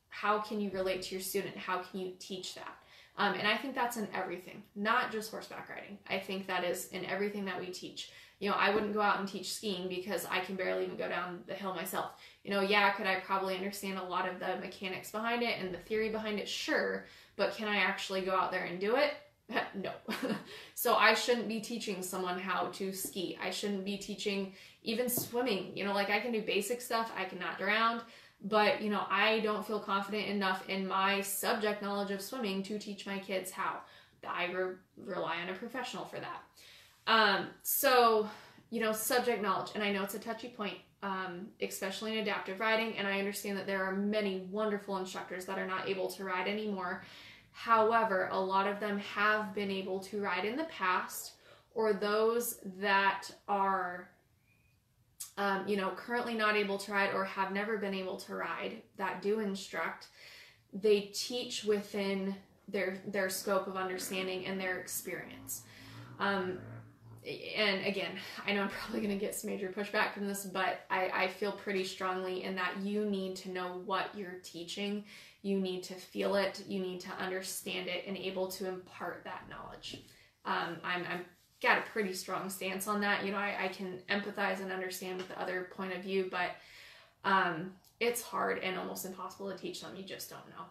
how can you relate to your student? How can you teach that? Um, and I think that's in everything, not just horseback riding. I think that is in everything that we teach. You know, I wouldn't go out and teach skiing because I can barely even go down the hill myself. You know, yeah, could I probably understand a lot of the mechanics behind it and the theory behind it? Sure. But can I actually go out there and do it? no. so I shouldn't be teaching someone how to ski. I shouldn't be teaching even swimming. You know, like I can do basic stuff, I cannot drown, but you know, I don't feel confident enough in my subject knowledge of swimming to teach my kids how. I re- rely on a professional for that. Um, so, you know, subject knowledge, and I know it's a touchy point, um, especially in adaptive riding, and I understand that there are many wonderful instructors that are not able to ride anymore. However, a lot of them have been able to ride in the past, or those that are, um, you know, currently not able to ride or have never been able to ride that do instruct, they teach within their their scope of understanding and their experience. Um, and again, I know I'm probably going to get some major pushback from this, but I, I feel pretty strongly in that you need to know what you're teaching. You need to feel it. You need to understand it and able to impart that knowledge. Um, I'm, I'm got a pretty strong stance on that. You know, I, I can empathize and understand with the other point of view, but um, it's hard and almost impossible to teach them. You just don't know.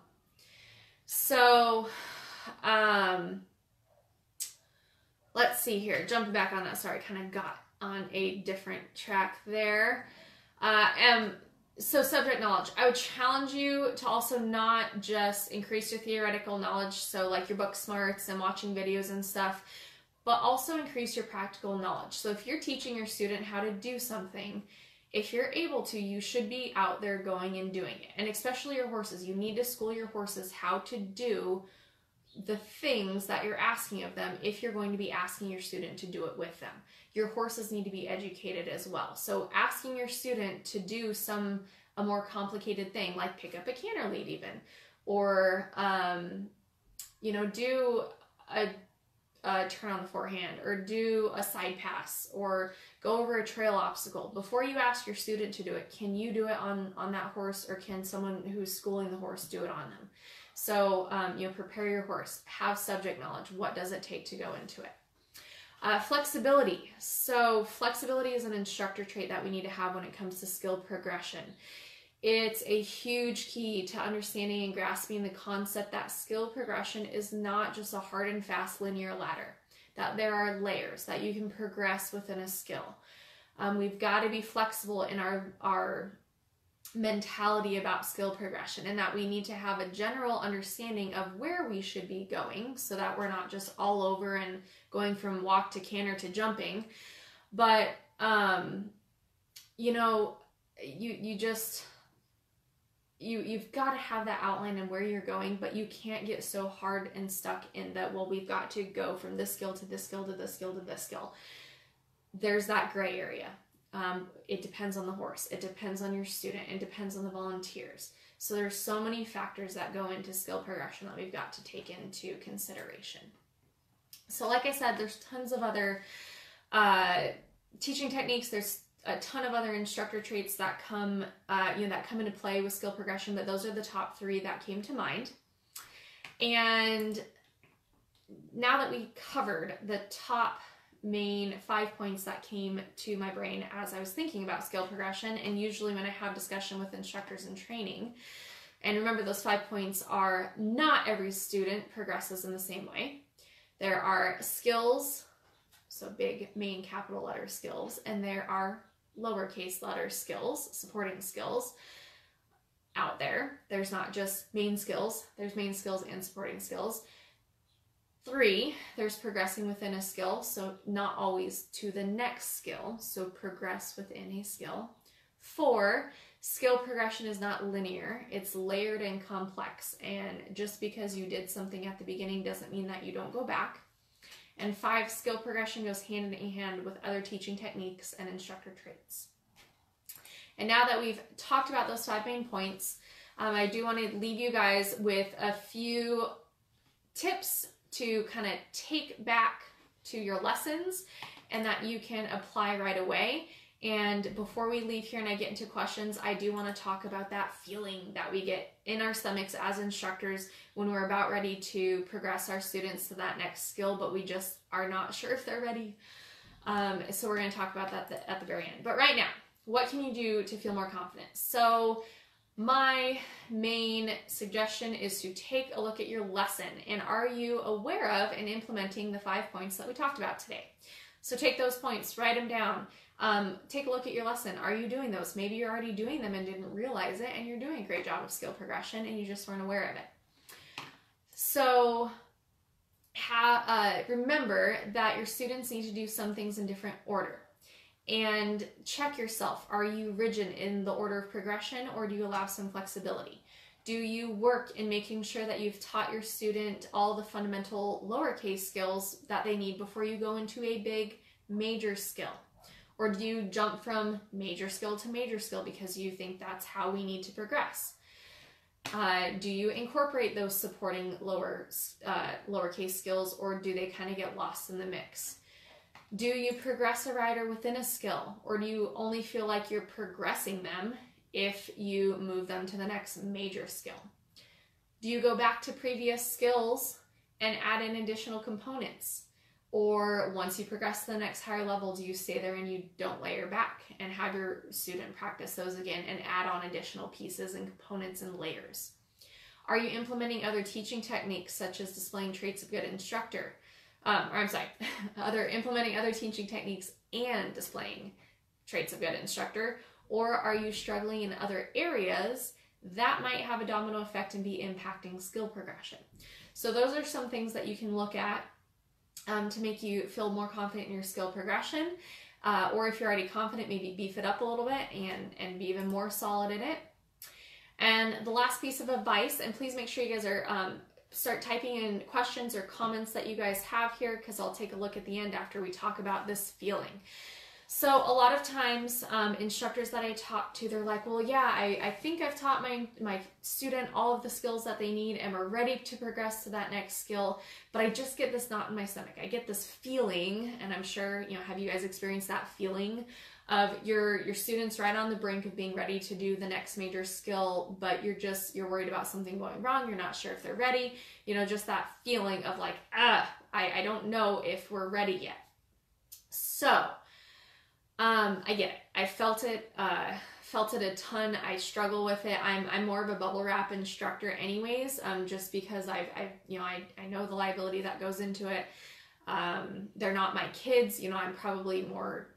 So, um, let's see here. Jumping back on that, sorry, kind of got on a different track there. Uh, um, so subject knowledge. I would challenge you to also not just increase your theoretical knowledge, so like your book smarts and watching videos and stuff, but also increase your practical knowledge. So if you're teaching your student how to do something, if you're able to, you should be out there going and doing it. And especially your horses, you need to school your horses how to do the things that you're asking of them if you're going to be asking your student to do it with them. Your horses need to be educated as well. So asking your student to do some a more complicated thing like pick up a canter lead even or um, you know do a, a turn on the forehand or do a side pass or go over a trail obstacle before you ask your student to do it can you do it on on that horse or can someone who's schooling the horse do it on them so, um, you know, prepare your horse, have subject knowledge. What does it take to go into it? Uh, flexibility. So, flexibility is an instructor trait that we need to have when it comes to skill progression. It's a huge key to understanding and grasping the concept that skill progression is not just a hard and fast linear ladder, that there are layers that you can progress within a skill. Um, we've got to be flexible in our, our mentality about skill progression and that we need to have a general understanding of where we should be going so that we're not just all over and going from walk to canter to jumping but um you know you you just you you've got to have that outline and where you're going but you can't get so hard and stuck in that well we've got to go from this skill to this skill to this skill to this skill there's that gray area um, it depends on the horse. It depends on your student. It depends on the volunteers. So there's so many factors that go into skill progression that we've got to take into consideration. So like I said, there's tons of other uh, teaching techniques. There's a ton of other instructor traits that come, uh, you know, that come into play with skill progression, but those are the top three that came to mind. And now that we covered the top main five points that came to my brain as I was thinking about skill progression. And usually, when I have discussion with instructors in training, and remember, those five points are not every student progresses in the same way. There are skills, so big main capital letter skills, and there are lowercase letter skills, supporting skills out there. There's not just main skills, there's main skills and supporting skills. Three, there's progressing within a skill, so not always to the next skill, so progress within a skill. Four, skill progression is not linear, it's layered and complex, and just because you did something at the beginning doesn't mean that you don't go back. And five, skill progression goes hand in hand with other teaching techniques and instructor traits. And now that we've talked about those five main points, um, I do want to leave you guys with a few tips to kind of take back to your lessons and that you can apply right away. And before we leave here and I get into questions, I do want to talk about that feeling that we get in our stomachs as instructors when we're about ready to progress our students to that next skill, but we just are not sure if they're ready. Um, so we're going to talk about that at the very end. But right now, what can you do to feel more confident? So my main suggestion is to take a look at your lesson and are you aware of and implementing the five points that we talked about today? So take those points, write them down. Um, take a look at your lesson. Are you doing those? Maybe you're already doing them and didn't realize it, and you're doing a great job of skill progression and you just weren't aware of it. So, ha- uh, remember that your students need to do some things in different order and check yourself. Are you rigid in the order of progression or do you allow some flexibility? Do you work in making sure that you've taught your student all the fundamental lowercase skills that they need before you go into a big major skill? Or do you jump from major skill to major skill because you think that's how we need to progress? Uh, do you incorporate those supporting lower uh, lowercase skills or do they kind of get lost in the mix? Do you progress a rider within a skill, or do you only feel like you're progressing them if you move them to the next major skill? Do you go back to previous skills and add in additional components? Or once you progress to the next higher level, do you stay there and you don't layer back and have your student practice those again and add on additional pieces and components and layers? Are you implementing other teaching techniques such as displaying traits of good instructor? um, or I'm sorry, other implementing other teaching techniques and displaying traits of good instructor, or are you struggling in other areas that might have a domino effect and be impacting skill progression? So those are some things that you can look at um, to make you feel more confident in your skill progression. Uh, or if you're already confident, maybe beef it up a little bit and, and be even more solid in it. And the last piece of advice, and please make sure you guys are um, start typing in questions or comments that you guys have here because I'll take a look at the end after we talk about this feeling. So a lot of times, um, instructors that I talk to, they're like, "Well, yeah, I, I think I've taught my my student all of the skills that they need, and we're ready to progress to that next skill, but I just get this knot in my stomach. I get this feeling, and I'm sure you know. Have you guys experienced that feeling of your your students right on the brink of being ready to do the next major skill, but you're just you're worried about something going wrong. You're not sure if they're ready. You know, just that feeling of like, ah, I, I don't know if we're ready yet. So." Um, I get it. I felt it. Uh, felt it a ton. I struggle with it. I'm I'm more of a bubble wrap instructor, anyways. Um, just because I've I you know I I know the liability that goes into it. Um, they're not my kids. You know, I'm probably more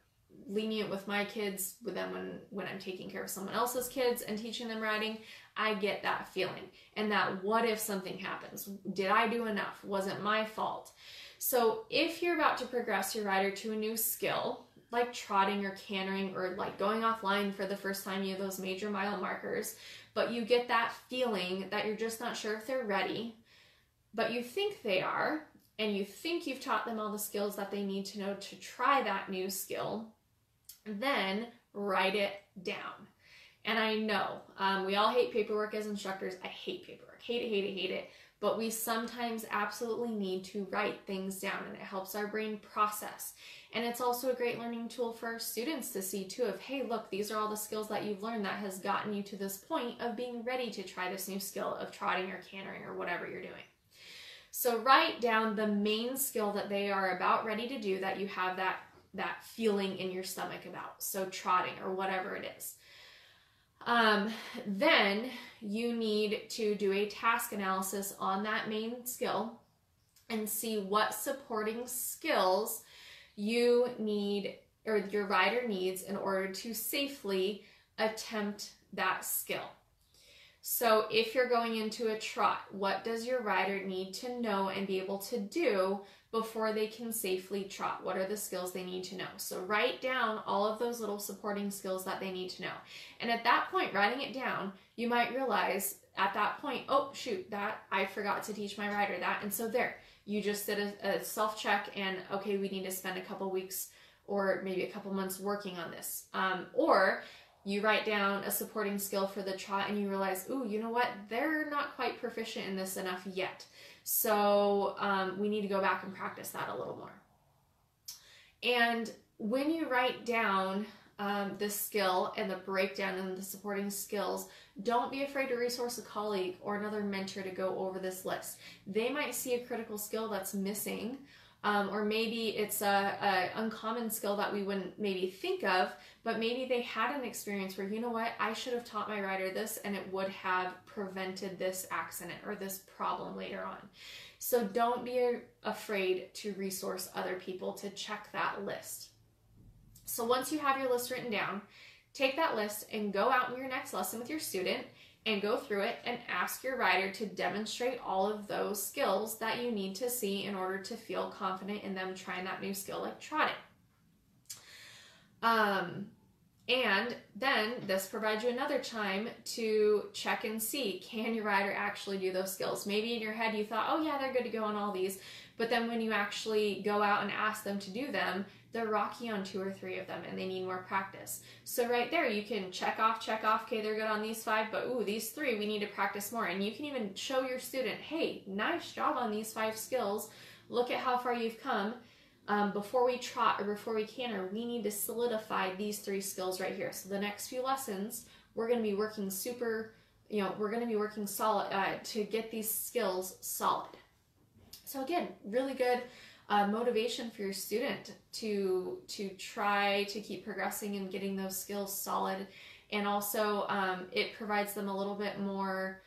lenient with my kids with them when when I'm taking care of someone else's kids and teaching them writing. I get that feeling and that what if something happens? Did I do enough? Was it my fault? So if you're about to progress your rider to a new skill, like trotting or cantering or like going offline for the first time, you have those major mile markers, but you get that feeling that you're just not sure if they're ready, but you think they are, and you think you've taught them all the skills that they need to know to try that new skill, then write it down. And I know um, we all hate paperwork as instructors. I hate paperwork, hate it, hate it, hate it. But we sometimes absolutely need to write things down, and it helps our brain process. And it's also a great learning tool for students to see too of, hey, look, these are all the skills that you've learned that has gotten you to this point of being ready to try this new skill of trotting or cantering or whatever you're doing. So write down the main skill that they are about ready to do that you have that that feeling in your stomach about. So trotting or whatever it is. Um, then you need to do a task analysis on that main skill and see what supporting skills you need or your rider needs in order to safely attempt that skill. So, if you're going into a trot, what does your rider need to know and be able to do before they can safely trot? What are the skills they need to know? So, write down all of those little supporting skills that they need to know. And at that point, writing it down, you might realize at that point, oh, shoot, that I forgot to teach my rider that. And so, there, you just did a, a self check and okay, we need to spend a couple weeks or maybe a couple months working on this. Um, or you write down a supporting skill for the trot and you realize, ooh, you know what? They're not quite proficient in this enough yet. So um, we need to go back and practice that a little more. And when you write down um, the skill and the breakdown and the supporting skills, don't be afraid to resource a colleague or another mentor to go over this list. They might see a critical skill that's missing, um, or maybe it's a, a, uncommon skill that we wouldn't maybe think of, but maybe they had an experience where you know what, I should have taught my rider this, and it would have prevented this accident or this problem later on. So don't be afraid to resource other people to check that list. So once you have your list written down, Take that list and go out in your next lesson with your student and go through it and ask your rider to demonstrate all of those skills that you need to see in order to feel confident in them trying that new skill like trotting. Um, and then this provides you another time to check and see can your rider actually do those skills? Maybe in your head you thought, oh yeah, they're good to go on all these. But then when you actually go out and ask them to do them, they're rocky on two or three of them and they need more practice. So right there, you can check off, check off, okay, they're good on these five, but ooh, these three, we need to practice more. And you can even show your student, hey, nice job on these five skills. Look at how far you've come. Um, before we trot or before we canter, we need to solidify these three skills right here. So the next few lessons, we're going to be working super, you know, we're going to be working solid uh, to get these skills solid. So again, really good uh, motivation for your student to to try to keep progressing and getting those skills solid. And also um, it provides them a little bit more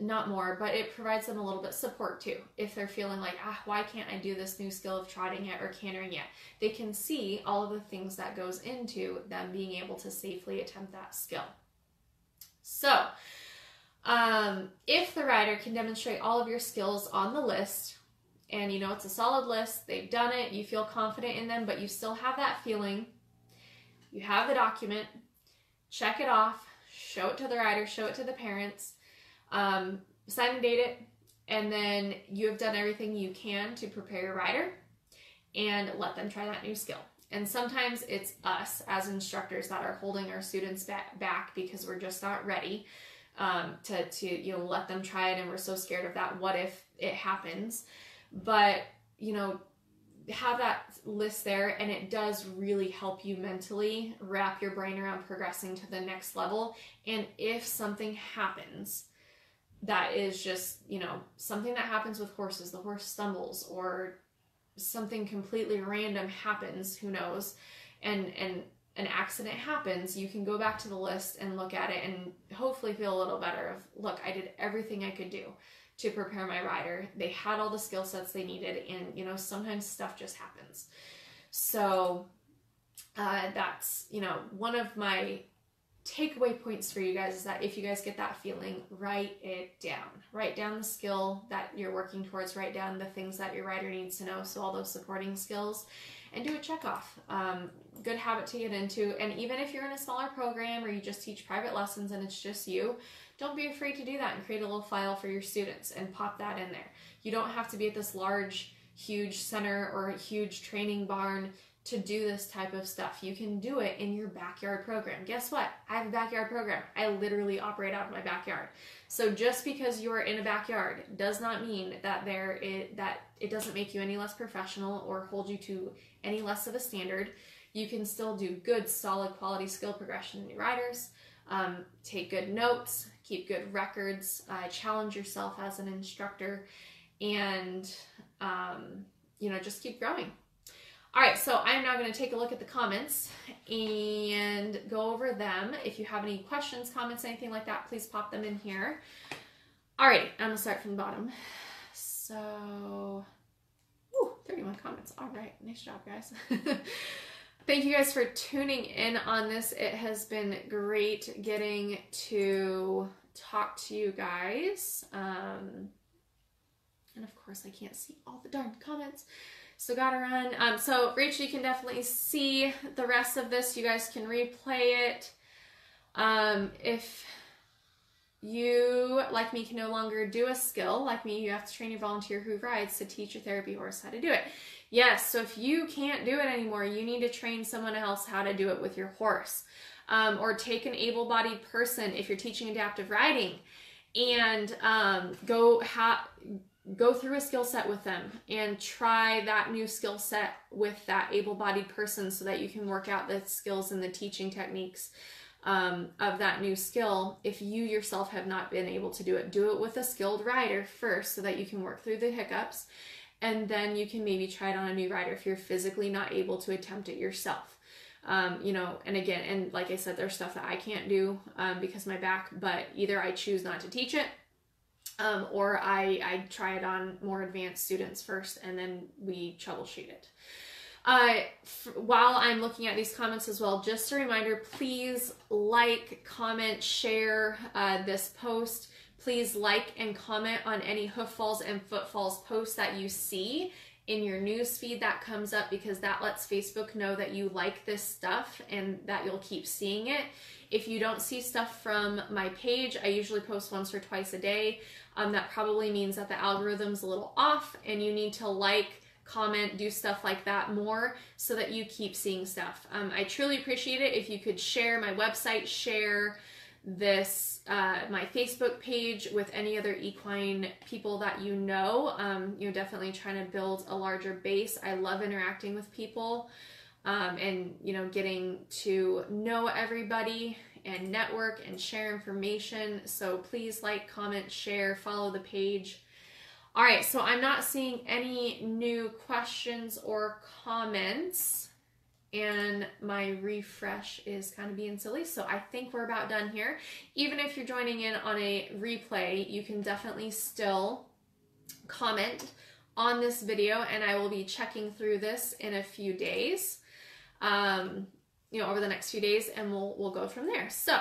not more but it provides them a little bit support too. If they're feeling like ah why can't i do this new skill of trotting yet or cantering yet they can see all of the things that goes into them being able to safely attempt that skill. So um, if the rider can demonstrate all of your skills on the list and you know it's a solid list, they've done it, you feel confident in them, but you still have that feeling, You have the document, check it off, show it to the rider, show it to the parents, um, sign and date it, and then you have done everything you can to prepare your rider and let them try that new skill. And sometimes it's us as instructors that are holding our students back because we're just not ready um, to, to you know let them try it and we're so scared of that what if it happens but you know have that list there and it does really help you mentally wrap your brain around progressing to the next level. And if something happens that is just you know something that happens with horses the horse stumbles or something completely random happens who knows and and an accident happens you can go back to the list and look at it and hopefully feel a little better of look i did everything i could do to prepare my rider. They had all the skill sets they needed, and you know, sometimes stuff just happens. So uh, that's you know one of my takeaway points for you guys is that if you guys get that feeling, write it down. Write down the skill that you're working towards. Write down the things that your rider needs to know. So all those supporting skills, and do a check off. Um, good habit to get into. And even if you're in a smaller program or you just teach private lessons and it's just you, don't be afraid to do that and create a little file for your students and pop that in there. You don't have to be at this large, huge center or a huge training barn to do this type of stuff. You can do it in your backyard program. Guess what? I have a backyard program. I literally operate out of my backyard. So just because you are in a backyard does not mean that there it, that it doesn't make you any less professional or hold you to any less of a standard. You can still do good, solid quality skill progression in your riders. Um, take good notes, keep good records, uh, challenge yourself as an instructor, and um, you know just keep growing. All right, so I'm now going to take a look at the comments and go over them. If you have any questions, comments, anything like that, please pop them in here. All right, I'm going to start from the bottom. So, ooh, 31 comments. All right, nice job, guys. Thank you guys for tuning in on this. It has been great getting to talk to you guys. Um, and of course, I can't see all the darn comments. So gotta run. Um, so Rachel, you can definitely see the rest of this. You guys can replay it. Um, if you, like me, can no longer do a skill, like me, you have to train your volunteer who rides to teach your therapy horse how to do it. Yes, so if you can't do it anymore, you need to train someone else how to do it with your horse. Um, or take an able bodied person if you're teaching adaptive riding and um, go ha- go through a skill set with them and try that new skill set with that able bodied person so that you can work out the skills and the teaching techniques um, of that new skill if you yourself have not been able to do it. Do it with a skilled rider first so that you can work through the hiccups and then you can maybe try it on a new rider if you're physically not able to attempt it yourself. Um, you know, and again, and like I said, there's stuff that I can't do um, because my back, but either I choose not to teach it um, or I, I try it on more advanced students first and then we troubleshoot it. Uh, f- while I'm looking at these comments as well, just a reminder please like, comment, share uh, this post. Please like and comment on any hoof falls and footfalls posts that you see in your news feed that comes up because that lets Facebook know that you like this stuff and that you'll keep seeing it. If you don't see stuff from my page, I usually post once or twice a day. Um, that probably means that the algorithm's a little off and you need to like, comment, do stuff like that more so that you keep seeing stuff. Um, I truly appreciate it if you could share my website, share this uh, my Facebook page with any other equine people that you know. Um, you're definitely trying to build a larger base. I love interacting with people um, and you know getting to know everybody and network and share information. So please like, comment, share, follow the page. All right, so I'm not seeing any new questions or comments and my refresh is kind of being silly. So I think we're about done here. Even if you're joining in on a replay, you can definitely still comment on this video and I will be checking through this in a few days. Um, you know, over the next few days and we'll we'll go from there. So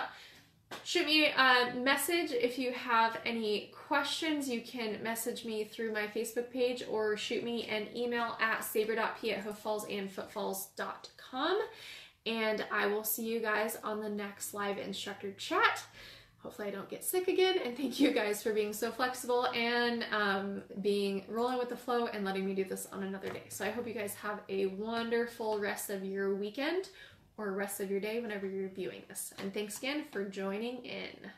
shoot me a message if you have any questions. You can message me through my Facebook page or shoot me an email at saber.p at hooffallsandfootfalls.com. And I will see you guys on the next live instructor chat. Hopefully, I don't get sick again. And thank you guys for being so flexible and um, being rolling with the flow and letting me do this on another day. So, I hope you guys have a wonderful rest of your weekend or rest of your day whenever you're viewing this. And thanks again for joining in.